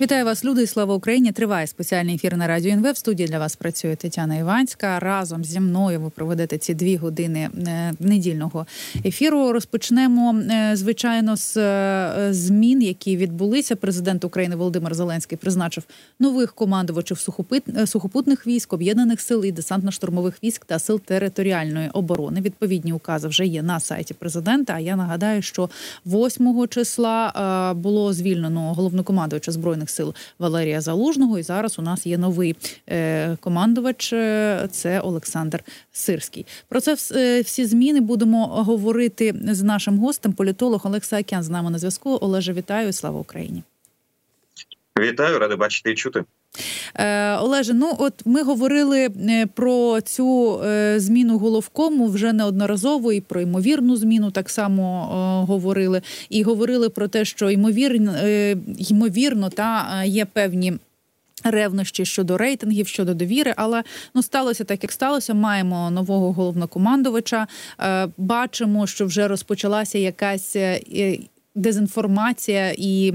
Вітаю вас, люди. Слава Україні! Триває спеціальний ефір на радіо НВ. В студії для вас працює Тетяна Іванська. Разом зі мною ви проведете ці дві години е, недільного ефіру. Розпочнемо е, звичайно з е, змін, які відбулися. Президент України Володимир Зеленський призначив нових командувачів сухопутних військ, об'єднаних сил і десантно-штурмових військ та сил територіальної оборони. Відповідні укази вже є на сайті президента. А я нагадаю, що 8 числа було звільнено головнокомандувача збройних сил Валерія Залужного. І зараз у нас є новий е, командувач. Е, це Олександр Сирський. Про це е, всі зміни будемо говорити з нашим гостем. Політолог Олекса Акян з нами на зв'язку. Олеже, вітаю! Слава Україні! Вітаю, радий бачити і чути. Е, Олеже, ну от ми говорили е, про цю е, зміну головкому вже неодноразово і про ймовірну зміну так само говорили. І говорили про те, що ймовірно, ймовірно, та є певні. Ревнощі щодо рейтингів, щодо довіри, але ну сталося так, як сталося. Маємо нового головнокомандувача. Бачимо, що вже розпочалася якась Дезінформація і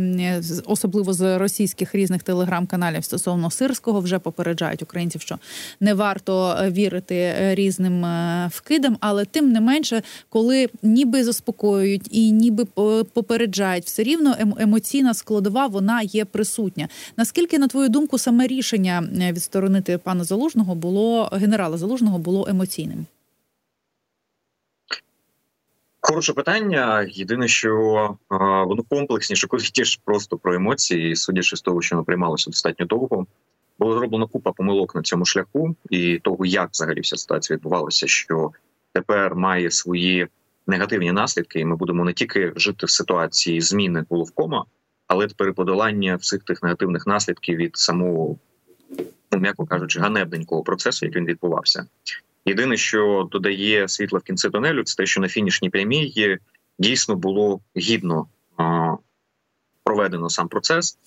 особливо з російських різних телеграм-каналів стосовно сирського вже попереджають українців, що не варто е, вірити е, різним е, вкидам, але тим не менше, коли ніби заспокоюють і ніби попереджають, все рівно емоційна складова вона є присутня. Наскільки на твою думку саме рішення відсторонити пана залужного було генерала залужного було емоційним? Хороше питання. Єдине, що воно комплексніше, коли ж просто про емоції, судячи з того, що воно приймалося достатньо довго, було зроблено купа помилок на цьому шляху, і того, як взагалі вся ситуація відбувалася, що тепер має свої негативні наслідки, і ми будемо не тільки жити в ситуації зміни головкома, але тепер подолання всіх тих негативних наслідків від самого, ну, м'яко кажучи, ганебненького процесу, як він відбувався. Єдине, що додає світло в кінці тунелю, це те, що на фінішній прямій дійсно було гідно проведено сам процес.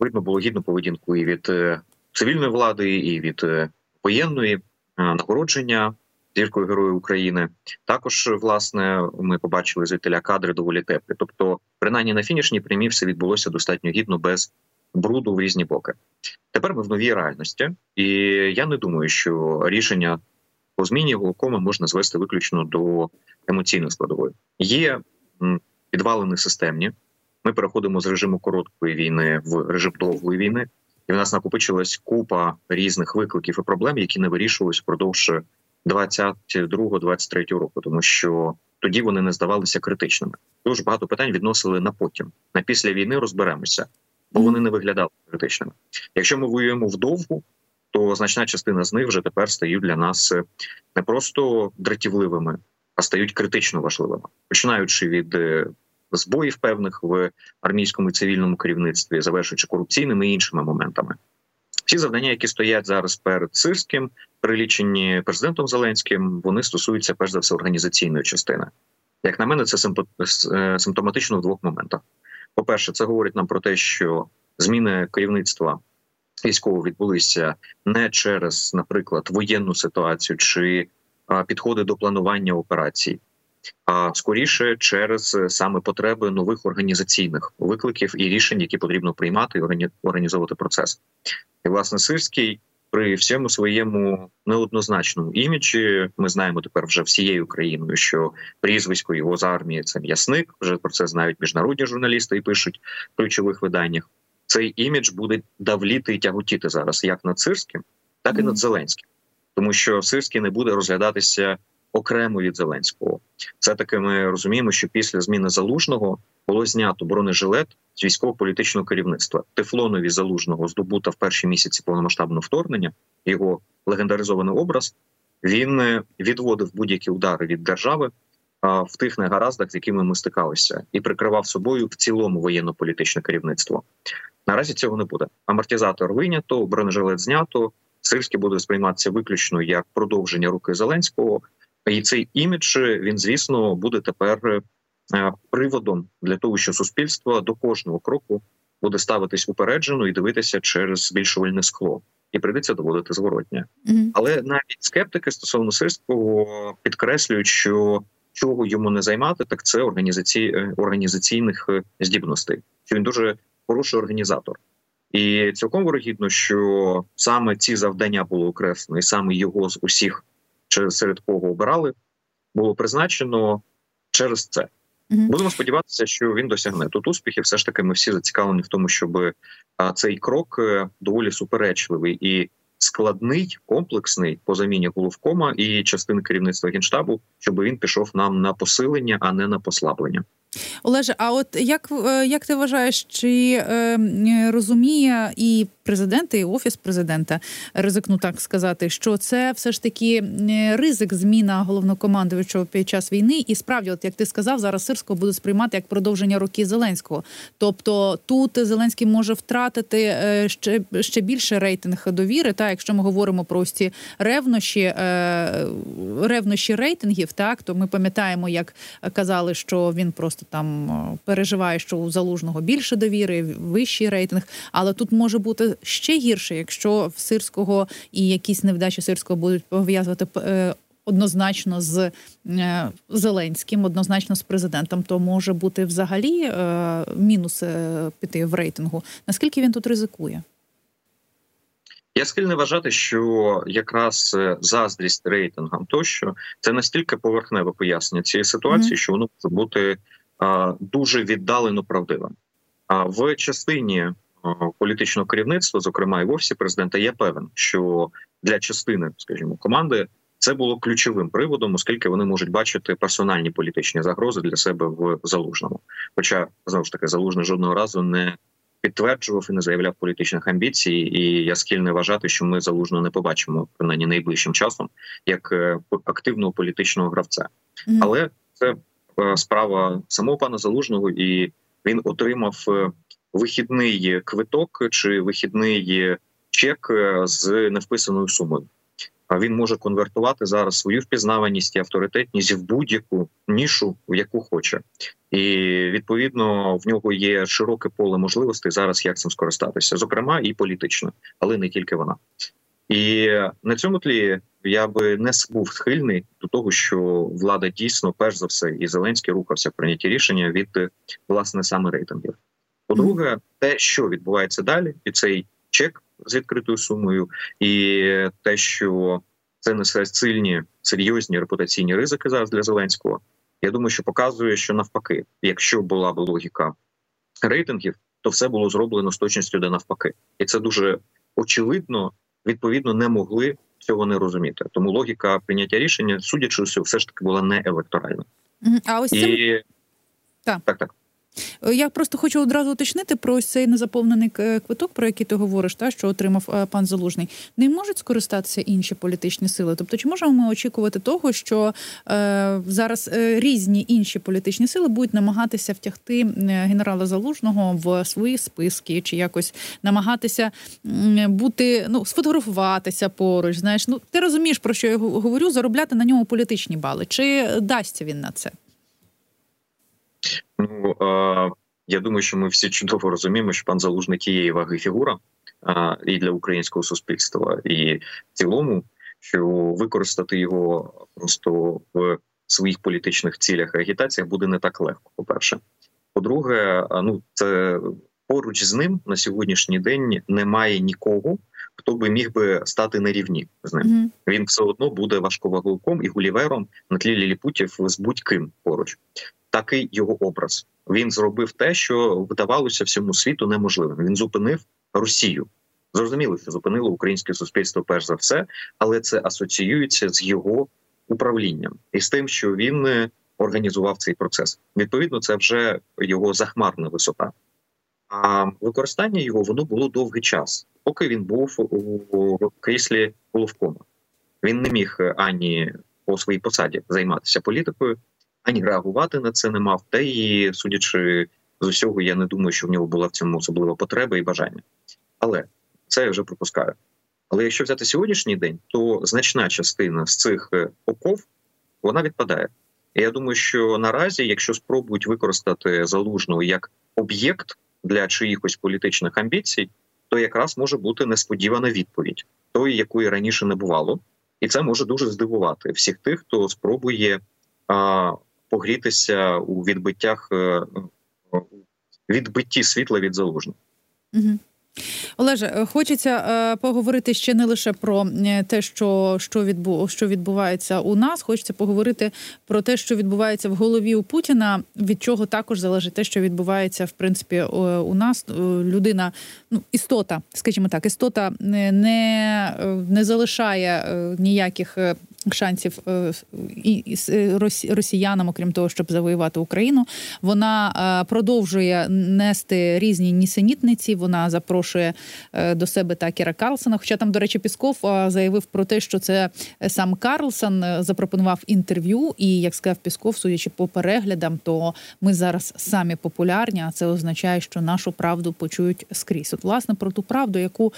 Видно було гідну поведінку і від е, цивільної влади, і від е, воєнної а, нагородження зіркою Героїв України. Також власне ми побачили звітеля кадри доволі теплі. Тобто, принаймні на фінішній прямій все відбулося достатньо гідно без бруду в різні боки. Тепер ми в новій реальності, і я не думаю, що рішення по зміні глаукоми можна звести виключно до емоційної складової. Є підвалини системні. Ми переходимо з режиму короткої війни в режим довгої війни, і в нас накопичилась купа різних викликів і проблем, які не вирішувалися впродовж 22-23 року, тому що тоді вони не здавалися критичними. Дуже багато питань відносили на потім. На після війни розберемося, бо вони не виглядали критичними. Якщо ми воюємо вдовгу, то значна частина з них вже тепер стають для нас е, не просто дратівливими, а стають критично важливими, починаючи від е, збоїв певних в армійському і цивільному керівництві, завершуючи корупційними і іншими моментами. Ці завдання, які стоять зараз перед Сирським, перелічені президентом Зеленським, вони стосуються перш за все організаційної частини. Як на мене, це е, симптоматично в двох моментах. По перше, це говорить нам про те, що зміни керівництва військово відбулися не через, наприклад, воєнну ситуацію чи підходи до планування операцій, а скоріше через е, саме потреби нових організаційних викликів і рішень, які потрібно приймати і організовувати процес. І власне Сирський при всьому своєму неоднозначному іміджі ми знаємо тепер вже всією країною, що прізвисько його з армії це м'ясник. Вже про це знають міжнародні журналісти і пишуть в ключових виданнях цей імідж буде давліти і тяготіти зараз як над Сирським, так і над Зеленським, тому що Сирський не буде розглядатися окремо від Зеленського. Це таки ми розуміємо, що після зміни залужного було знято бронежилет з військово-політичного керівництва. Тефлонові залужного здобута в перші місяці повномасштабного вторгнення. Його легендаризований образ він е, відводив будь-які удари від держави в тих негараздах, з якими ми стикалися, і прикривав собою в цілому воєнно-політичне керівництво. Наразі цього не буде. Амортизатор вийнято, бронежилет знято. Сирський буде сприйматися виключно як продовження руки Зеленського, і цей імідж він, звісно, буде тепер е, приводом для того, що суспільство до кожного кроку буде ставитись упереджено і дивитися через збільшувальне скло, і прийдеться доводити зворотня. Mm-hmm. Але навіть скептики стосовно сирського підкреслюють, що чого йому не займати, так це організацій, е, організаційних е, здібностей. Що він дуже хороший організатор. І цілком вирогідно, що саме ці завдання було окреслено, і саме його з усіх, серед кого обирали, було призначено через це. Будемо сподіватися, що він досягне тут успіхів. Все ж таки, ми всі зацікавлені в тому, щоб цей крок е, доволі суперечливий і складний, комплексний по заміні головкома і частини керівництва генштабу, щоб він пішов нам на посилення, а не на послаблення. Олеже, а от як е, як ти вважаєш, чи е, розуміє і президент, і офіс президента ризикну так сказати, що це все ж таки ризик зміна головнокомандуючого під час війни, і справді, от як ти сказав, зараз Сирського буде сприймати як продовження роки Зеленського. Тобто тут Зеленський може втратити е, ще ще більше рейтинг довіри. Та якщо ми говоримо про ось ці ревнощі, е, ревнощі рейтингів, так то ми пам'ятаємо, як казали, що він просто там е, переживає, що у залужного більше довіри, вищий рейтинг, але тут може бути ще гірше, якщо в сирського і якісь невдачі сирського будуть пов'язувати е, однозначно з е, Зеленським, однозначно з президентом, то може бути взагалі е, мінус піти в рейтингу. Наскільки він тут ризикує? Я схильний вважати, що якраз заздрість рейтингам, тощо це настільки поверхневе пояснення цієї ситуації, mm-hmm. що воно може бути а, дуже віддалено правдивим. А в частині політичного керівництва, зокрема і в офісі президента, я певен, що для частини, скажімо, команди це було ключовим приводом, оскільки вони можуть бачити персональні політичні загрози для себе в залужному. Хоча знову ж таки залужний жодного разу не підтверджував і не заявляв політичних амбіцій, і я схильний вважати, що ми залужно не побачимо принаймні найближчим часом як е, активного політичного гравця, mm-hmm. але це е, справа самого пана залужного, і він отримав е, вихідний квиток чи вихідний чек е, з невписаною сумою. А він може конвертувати зараз свою впізнаваність і авторитетність в будь-яку нішу, в яку хоче, і відповідно в нього є широке поле можливостей зараз, як цим скористатися, зокрема і політично, але не тільки вона. І на цьому тлі я би не був схильний до того, що влада дійсно, перш за все, і Зеленський рухався в прийнятті рішення від власне саме рейтингів. По-друге, те, що відбувається далі, і цей чек з відкритою сумою, і те, що це несе сильні серйозні репутаційні ризики зараз для Зеленського. Я думаю, що показує, що навпаки, якщо була б логіка рейтингів, то все було зроблено з точністю де навпаки, і це дуже очевидно. Відповідно, не могли цього не розуміти. Тому логіка прийняття рішення, судячи усього, все ж таки була не електоральна. А ось цим... так. так, так. Е, я просто хочу одразу уточнити про ось цей незаповнений квиток, про який ти говориш, та що отримав е, пан Залужний. Не можуть скористатися інші політичні сили. Тобто, чи можемо ми очікувати того, що е, зараз е, різні інші політичні сили будуть намагатися втягти генерала Залужного в свої списки, чи якось намагатися бути, ну сфотографуватися поруч? Знаєш, ну ти розумієш про що я говорю, заробляти на ньому політичні бали. Чи дасться він на це? Ну я думаю, що ми всі чудово розуміємо, що пан залужник тієї ваги фігура і для українського суспільства, і в цілому, що використати його просто в своїх політичних цілях і агітаціях буде не так легко. По перше, по-друге, ну це поруч з ним на сьогоднішній день немає нікого. Хто би міг би стати на рівні з ним? Mm-hmm. Він все одно буде важковаговиком і гулівером на тлі ліліпутів з будь-ким поруч такий його образ. Він зробив те, що видавалося всьому світу неможливим. Він зупинив Росію. Зрозуміло, що зупинило українське суспільство перш за все, але це асоціюється з його управлінням і з тим, що він е, організував цей процес. Відповідно, це вже його захмарна висота. А використання його воно було довгий час, поки він був у кріслі головкома. Він не міг е, ані по своїй посаді займатися політикою, ані реагувати на це не мав. Та і судячи з усього, я не думаю, що в нього була в цьому особлива потреба і бажання. Але це я вже пропускаю. Але якщо взяти сьогоднішній день, то значна частина з цих е, оков вона відпадає. І я думаю, що наразі, якщо спробують використати залужного як об'єкт для чиїхось політичних амбіцій, то якраз може бути несподівана відповідь, тої, якої раніше не бувало, і це може дуже здивувати всіх тих, хто спробує а, погрітися у відбиттях е, відбитті світла від залужних. Олеже, хочеться поговорити ще не лише про те, що що відбу, що відбувається у нас. Хочеться поговорити про те, що відбувається в голові у Путіна. Від чого також залежить те, що відбувається в принципі у нас. Людина, ну істота, скажімо так, істота не не залишає ніяких шансів е, і е, росіянам, окрім того, щоб завоювати Україну. Вона е, продовжує нести різні нісенітниці. Вона запрошує до себе Такера Карлсона. Хоча там, до речі, Пісков заявив про те, що це сам Карлсон запропонував інтерв'ю. І як сказав Пісков, судячи по переглядам, то ми зараз самі популярні. А це означає, що нашу правду почують скрізь. От власне про ту правду, яку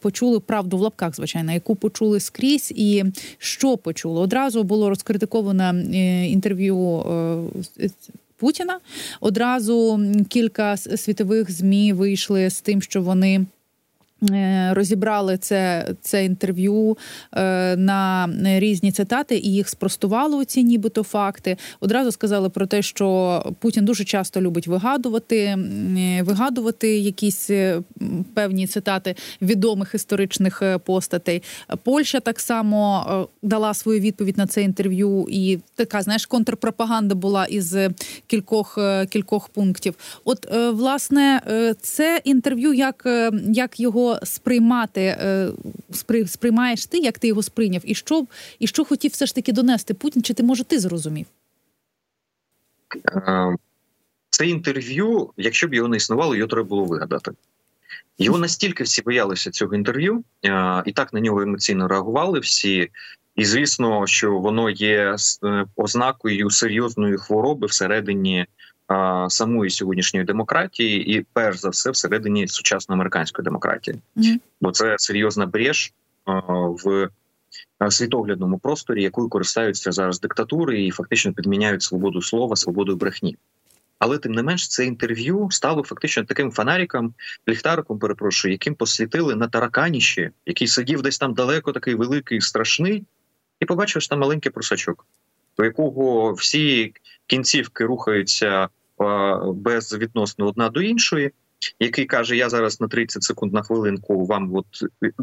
почули правду в лапках, звичайно, яку почули скрізь, і що почуло. Одразу було розкритиковане інтерв'ю е, Путіна. Одразу кілька світових змі вийшли з тим, що вони. Е, розібрали це це інтерв'ю е, на різні цитати і їх спростували у ці нібито факти. Одразу сказали про те, що Путін дуже часто любить вигадувати, е, вигадувати якісь певні цитати відомих історичних постатей. Польща так само дала свою відповідь на це інтерв'ю, і така знаєш контрпропаганда була із кількох кількох пунктів. От власне це інтерв'ю, як, як його сприймати е, сприймаєш ти, як ти його сприйняв, і що і що хотів все ж таки донести Путін? Чи ти може ти зрозумів? Е, це інтерв'ю, якщо б його не існувало, його треба було вигадати. Його настільки всі боялися цього інтерв'ю, е, і так на нього емоційно реагували всі. І звісно, що воно є ознакою серйозної хвороби всередині самої сьогоднішньої демократії, і перш за все всередині сучасної американської демократії, mm-hmm. бо це серйозна брєш в світоглядному просторі, якою користаються зараз диктатури, і фактично підміняють свободу слова, свободу брехні. Але тим не менш, це інтерв'ю стало фактично таким фонариком, ліхтариком, перепрошую, яким посвітили на тараканіші, який сидів десь там далеко, такий великий, страшний, і побачив що там маленький просачок, до якого всі кінцівки рухаються безвідносно одна до іншої, який каже: Я зараз на 30 секунд на хвилинку вам от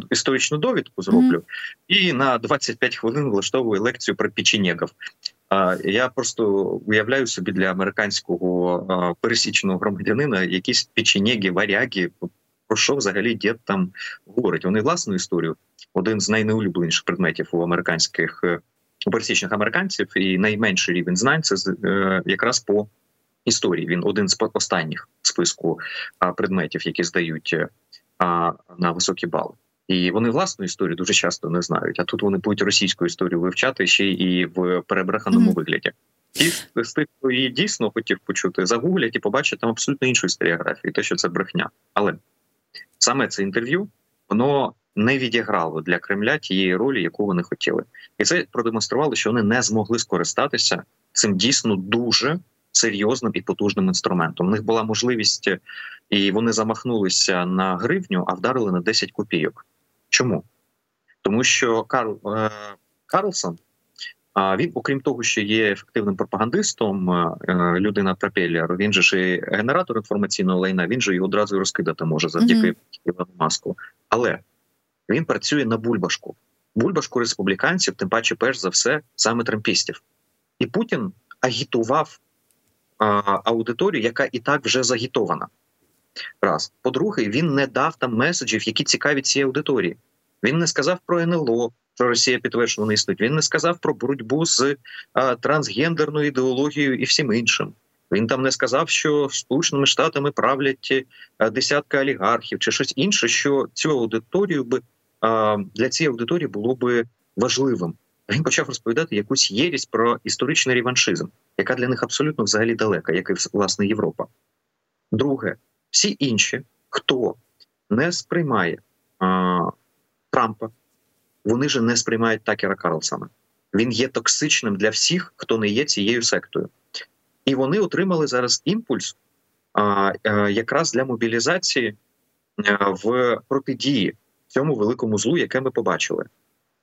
історичну довідку зроблю, mm-hmm. і на 25 хвилин влаштовую лекцію про печенєгів. Я просто уявляю собі для американського пересічного громадянина якісь печенєги, варяги. Про що взагалі дід там говорить? Вони власну історію. Один з найнеулюбленіших предметів у американських у пересічних американців, і найменший рівень знань це е, якраз по історії. Він один з останніх списку предметів, які здають е, на високі бали. І вони власну історію дуже часто не знають. А тут вони будуть російську історію вивчати ще і в перебреханому mm-hmm. вигляді. Ті з тих, хто її дійсно хотів почути, загуглять і побачать там абсолютно іншу історіографію, те, що це брехня. Але саме це інтерв'ю воно не відіграло для Кремля тієї ролі, яку вони хотіли, і це продемонструвало, що вони не змогли скористатися цим дійсно дуже серйозним і потужним інструментом. У них була можливість, і вони замахнулися на гривню, а вдарили на 10 копійок. Чому? Тому що Карл е, Карлсон, він, окрім того, що є ефективним пропагандистом, е, людина пропеллер, він же ж і генератор інформаційного лайна, він же його одразу розкидати може завдяки mm-hmm. Ілону Маску. Але він працює на бульбашку. Бульбашку республіканців, тим паче, перш за все, саме трампістів. І Путін агітував аудиторію, яка і так вже загітована. Раз по-друге, він не дав там меседжів, які цікаві цій аудиторії. Він не сказав про НЛО, що Росія підтверджено існує. Він не сказав про боротьбу з а, трансгендерною ідеологією і всім іншим. Він там не сказав, що Сполученими Штатами правлять десятка олігархів чи щось інше, що цю аудиторію би а, для цієї аудиторії було би важливим він почав розповідати якусь єрість про історичний реваншизм, яка для них абсолютно взагалі далека, як і власне Європа. Друге, всі інші, хто не сприймає а, Трампа, вони ж не сприймають Такера Карлсона. Він є токсичним для всіх, хто не є цією сектою. І вони отримали зараз імпульс а, а, якраз для мобілізації а, в протидії цьому великому злу, яке ми побачили.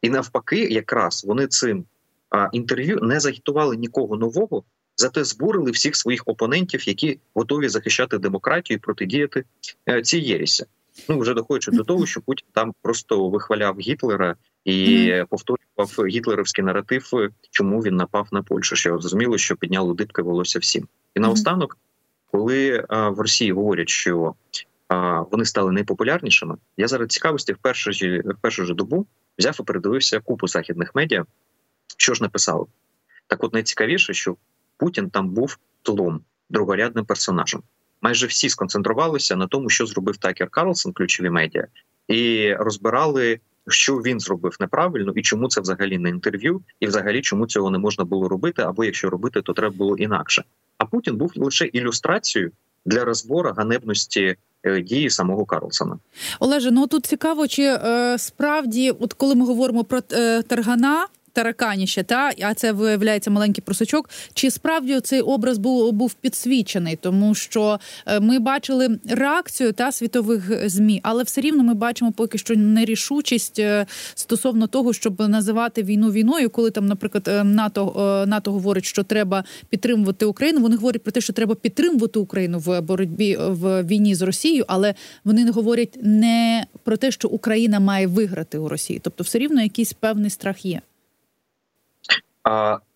І навпаки, якраз вони цим а, інтерв'ю не загітували нікого нового, зате збурили всіх своїх опонентів, які готові захищати демократію і протидіяти а, е, цій єрісі. Ну вже доходячи до того, що Путін там просто вихваляв Гітлера і mm. повторював гітлерівський наратив, чому він напав на Польщу. Що зрозуміло, що підняло дибки волосся всім. І наостанок, коли а, в Росії говорять, що вони стали найпопулярнішими, я зараз цікавості в першу ж в першу ж добу взяв і передивився купу західних медіа. Що ж написали? Так, от найцікавіше, що Путін там був тлом другорядним персонажем. Майже всі сконцентрувалися на тому, що зробив Такер Карлсон, ключові медіа, і розбирали, що він зробив неправильно і чому це взагалі не інтерв'ю, і взагалі чому цього не можна було робити, або якщо робити, то треба було інакше. А Путін був лише ілюстрацією для розбору ганебності дії самого Карлсона. Олеже, ну тут цікаво, чи е, справді, от коли ми говоримо про е, Таргана тараканіще, та а це виявляється маленький просочок. Чи справді цей образ був був підсвічений, тому що е, ми бачили реакцію та світових змі, але все рівно ми бачимо поки що нерішучість е, стосовно того, щоб називати війну війною, коли там, наприклад, е, НАТО НАТО говорить, що треба підтримувати Україну. Вони говорять про те, що треба підтримувати Україну в боротьбі в війні з Росією, але вони не говорять не про те, що Україна має виграти у Росії, тобто все рівно якийсь певний страх є.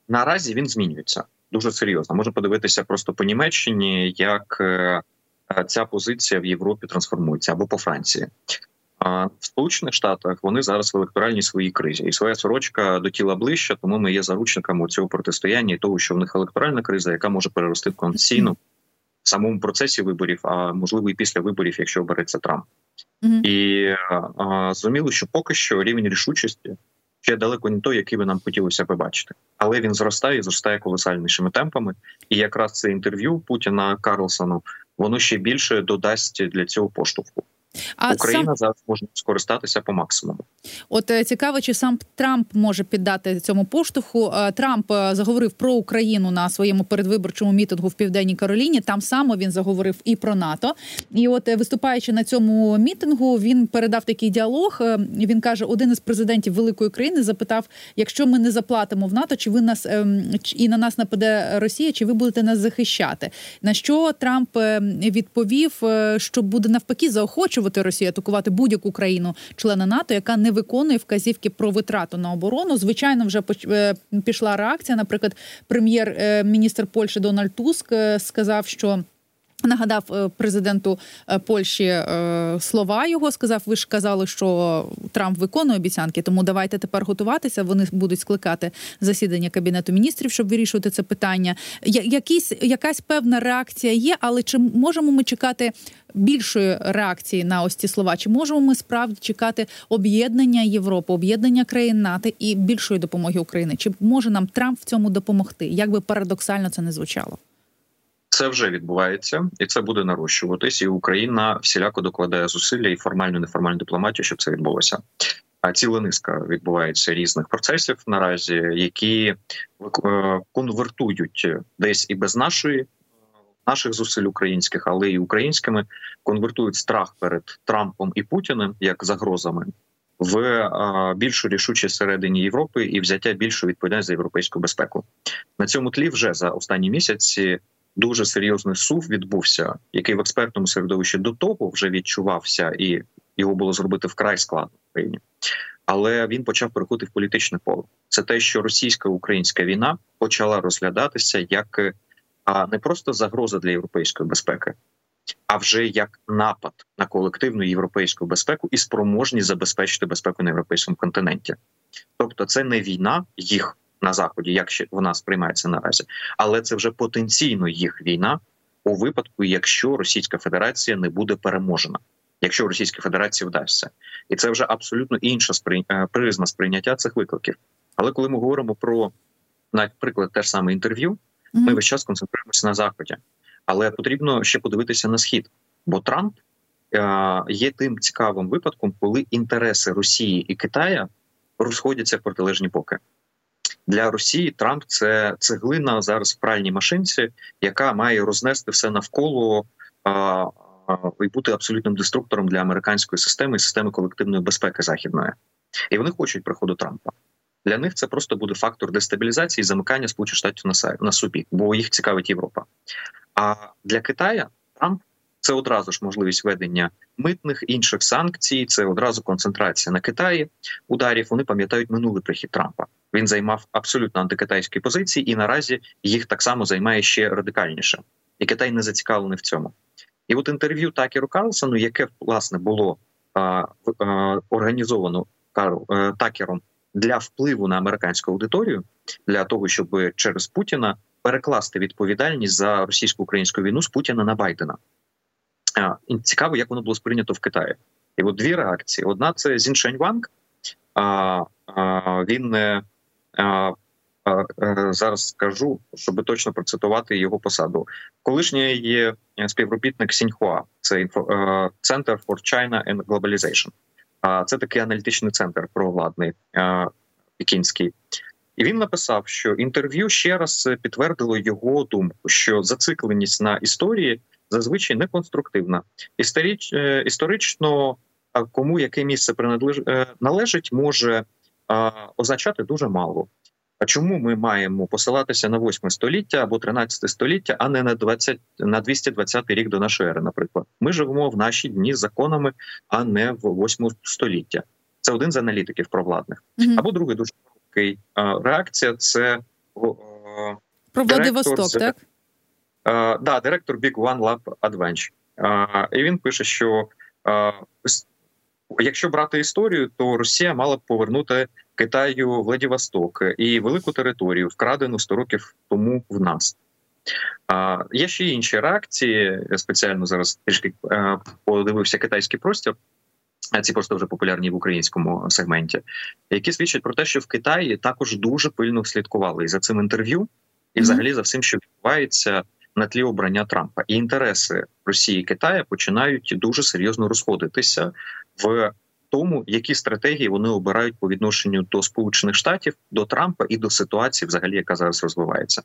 Наразі він змінюється дуже серйозно. Можна подивитися просто по Німеччині, як е, ця позиція в Європі трансформується або по Франції. А в Сполучених Штатах вони зараз в електоральній своїй кризі, і своя сорочка до тіла ближче, тому ми є заручниками цього протистояння і того, що в них електоральна криза, яка може перерости в конституційну в самому процесі виборів, а можливо і після виборів, якщо обереться Трамп. Mm-hmm. І зрозуміло, що поки що рівень рішучості ще далеко не той, який би нам хотілося побачити, але він зростає, і зростає колосальнішими темпами. І якраз це інтерв'ю Путіна Карлсону воно ще більше додасть для цього поштовху. А Україна сам... зараз може скористатися по максимуму. От е, цікаво, чи сам Трамп може піддати цьому поштовху. Е, Трамп е, заговорив про Україну на своєму передвиборчому мітингу в південній Кароліні. Там само він заговорив і про НАТО. І, от виступаючи на цьому мітингу, він передав такий діалог. Він каже: один із президентів великої країни запитав: якщо ми не заплатимо в НАТО, чи ви нас ем, і на нас нападе Росія, чи ви будете нас захищати? На що Трамп відповів, що буде навпаки заохочувати змушувати Росію атакувати будь-яку країну члена НАТО, яка не виконує вказівки про витрату на оборону. Звичайно, вже е, пішла реакція. Наприклад, прем'єр-міністр Польщі Дональд Туск е, сказав, що. Нагадав е, президенту Польщі слова його. Сказав: ви ж казали, що Трамп виконує обіцянки, тому давайте тепер готуватися. Вони будуть скликати засідання кабінету міністрів, щоб вирішувати це питання. Якісь якась певна реакція є, але чи можемо ми чекати більшої реакції на ось ці слова? Чи можемо ми справді чекати об'єднання Європи, об'єднання країн НАТО і більшої допомоги України? Чи може нам Трамп в цьому допомогти? Як би парадоксально це не звучало? Це вже відбувається, і це буде нарощуватись. І Україна всіляко докладає зусилля і формальну, неформальну дипломатію, щоб це відбулося. А ціла низка відбувається різних процесів наразі, які е, конвертують десь і без нашої наших зусиль українських, але й українськими конвертують страх перед Трампом і Путіним як загрозами в а, більшу рішучість середині Європи і взяття більшої відповідальності за європейську безпеку. На цьому тлі вже за останні місяці. Дуже серйозний сув відбувся, який в експертному середовищі до того вже відчувався, і його було зробити вкрай складно в Україні. Але він почав переходити в політичне поле. Це те, що російсько-українська війна почала розглядатися як а не просто загроза для європейської безпеки, а вже як напад на колективну європейську безпеку і спроможність забезпечити безпеку на європейському континенті. Тобто, це не війна їх на заході, як ще вона сприймається наразі, але це вже потенційно їх війна у випадку, якщо Російська Федерація не буде переможена. Якщо Російській Федерації вдасться, і це вже абсолютно інша сприй... Е, призма сприйняття цих викликів. Але коли ми говоримо про, наприклад, те ж саме інтерв'ю, ми весь час концентруємося на заході, але потрібно ще подивитися на схід, бо Трамп е, є тим цікавим випадком, коли інтереси Росії і Китая розходяться в протилежні боки. Для Росії Трамп це цеглина зараз в пральній машинці, яка має рознести все навколо і бути абсолютним деструктором для американської системи і системи колективної безпеки західної, і вони хочуть приходу Трампа. Для них це просто буде фактор дестабілізації і замикання Сполучених Штатів на собі, бо їх цікавить Європа. А для Китая Трамп Це одразу ж можливість ведення митних інших санкцій. Це одразу концентрація на Китаї ударів. Вони пам'ятають минулий прихід Трампа. Він займав абсолютно антикитайські позиції, і наразі їх так само займає ще радикальніше. І Китай не зацікавлений в цьому. І от інтерв'ю Такеру Карлсону, яке власне було а, а, організовано Карл а, Такером для впливу на американську аудиторію, для того, щоб через Путіна перекласти відповідальність за російсько-українську війну з Путіна на Байдена. Цікаво, як воно було сприйнято в Китаї. І от дві реакції: одна це Зіншень Ванг, він не. А, Зараз скажу, щоб точно процитувати його посаду. Колишній є співробітник Сіньхуа, це Center for China and Globalization. А це такий аналітичний центр провладний пекінський. І він написав, що інтерв'ю ще раз підтвердило його думку, що зацикленість на історії зазвичай не конструктивна. Історич, е, історично кому яке місце принадлеж... Е, належить, може означати дуже мало. А чому ми маємо посилатися на 8 століття або 13 століття, а не на 20, на 220 рік до нашої ери? Наприклад, ми живемо в наші дні з законами, а не в 8 століття. Це один з аналітиків провладних. Mm-hmm. Або другий дуже короткий реакція. Це про Владивосток, так? Uh, да, директор Big One Lab Adventure. Uh, і він пише, що uh, якщо брати історію, то Росія мала б повернути Китаю Владивосток і велику територію, вкрадену 100 років тому в нас. Є ще інші реакції. Я спеціально зараз трішки е, подивився китайський простір. Ці просто вже популярні в українському сегменті, які свідчать про те, що в Китаї також дуже пильно слідкували і за цим інтерв'ю, і взагалі за всім, що відбувається на тлі обрання Трампа. І інтереси Росії і Китаю починають дуже серйозно розходитися в тому, які стратегії вони обирають по відношенню до Сполучених Штатів, до Трампа і до ситуації, взагалі, яка зараз розвивається.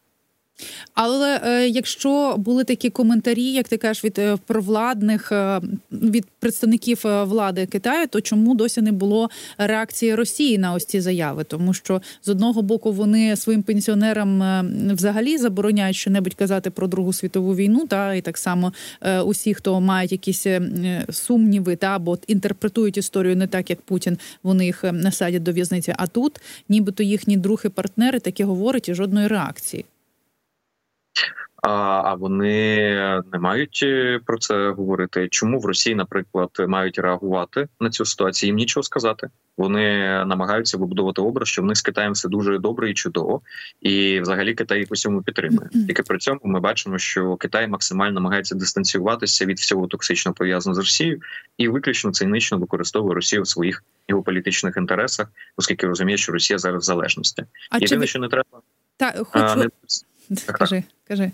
Але е, якщо були такі коментарі, як ти кажеш, від е, провладних е, від представників е, влади Китаю, то чому досі не було реакції Росії на ось ці заяви? Тому що з одного боку вони своїм пенсіонерам е, взагалі забороняють щонебудь казати про Другу світову війну, та і так само е, усі, хто мають якісь сумніви, та або інтерпретують історію не так, як Путін, вони їх насадять до в'язниці. А тут, нібито їхні друг і партнери такі говорять і жодної реакції. А вони не мають е, про це говорити. Чому в Росії, наприклад, мають реагувати на цю ситуацію? Їм нічого сказати. Вони намагаються вибудувати образ, що в них з Китаєм все дуже добре і чудово, і взагалі Китай їх усьому підтримує. Тільки при цьому ми бачимо, що Китай максимально намагається дистанціюватися від всього токсично пов'язаного з Росією і виключно цинично використовує Росію в своїх геополітичних інтересах, оскільки розуміє, що Росія зараз в залежності. А Єдине, ви... що не треба та хочу а, не... кажи, кажи.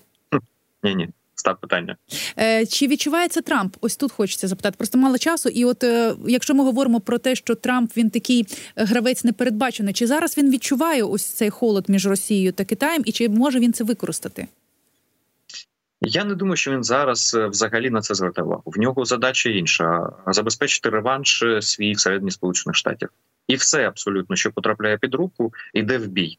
Ні, ні. Став питання. Е, Чи відчувається Трамп? Ось тут хочеться запитати. Просто мало часу. І от е, якщо ми говоримо про те, що Трамп він такий гравець непередбачений, чи зараз він відчуває ось цей холод між Росією та Китаєм, і чи може він це використати? Я не думаю, що він зараз е, взагалі на це звертає увагу. В нього задача інша: забезпечити реванш е, свій всередині Сполучених Штатів, і все абсолютно, що потрапляє під руку, йде в бій.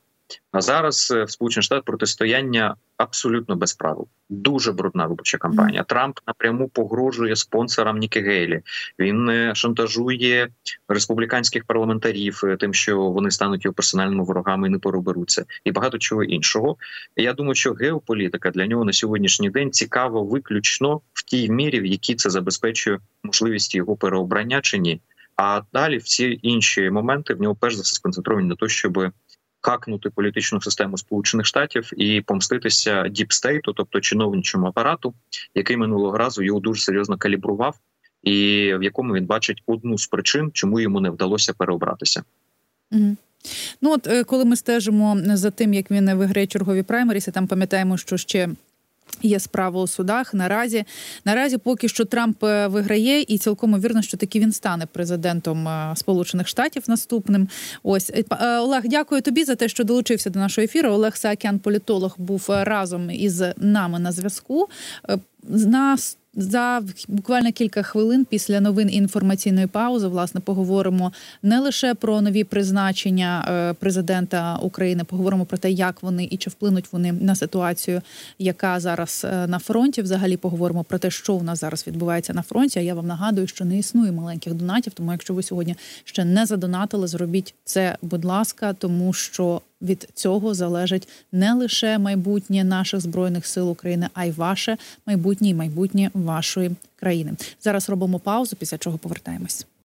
А зараз е, в Сполучених Штатах протистояння абсолютно без правил. Дуже брудна виборча кампанія. Трамп напряму погрожує спонсорам Нікі Гейлі. Він е, шантажує республіканських парламентарів, е, тим, що вони стануть його персональними ворогами і не пороберуться, і багато чого іншого. Я думаю, що геополітика для нього на сьогоднішній день цікава виключно в тій мірі, в якій це забезпечує можливість його переобрання чи ні. А далі всі інші моменти в нього перш за все сконцентровані на те, щоб хакнути політичну систему Сполучених Штатів і помститися діпстейту, тобто чиновничому апарату, який минулого разу його дуже серйозно калібрував, і в якому він бачить одну з причин, чому йому не вдалося переобратися. Угу. Ну от е, коли ми стежимо за тим, як він виграє чергові праймеріси, там пам'ятаємо, що ще Є справа у судах наразі. Наразі поки що Трамп е, виграє, і цілком вірно, що таки він стане президентом е, Сполучених Штатів наступним. Ось е, Олег, дякую тобі за те, що долучився до нашого ефіру. Олег Саакян, політолог, був разом із нами на зв'язку. На За буквально кілька хвилин після новин інформаційної паузи власне поговоримо не лише про нові призначення е, президента України, поговоримо про те, як вони і чи вплинуть вони на ситуацію, яка зараз е, на фронті. Взагалі поговоримо про те, що у нас зараз відбувається на фронті. А я вам нагадую, що не існує маленьких донатів. Тому, якщо ви сьогодні ще не задонатили, зробіть це, будь ласка, тому що від цього залежить не лише майбутнє наших збройних сил України, а й ваше майбутнє і майбутнє вашої країни. Зараз робимо паузу, після чого повертаємось.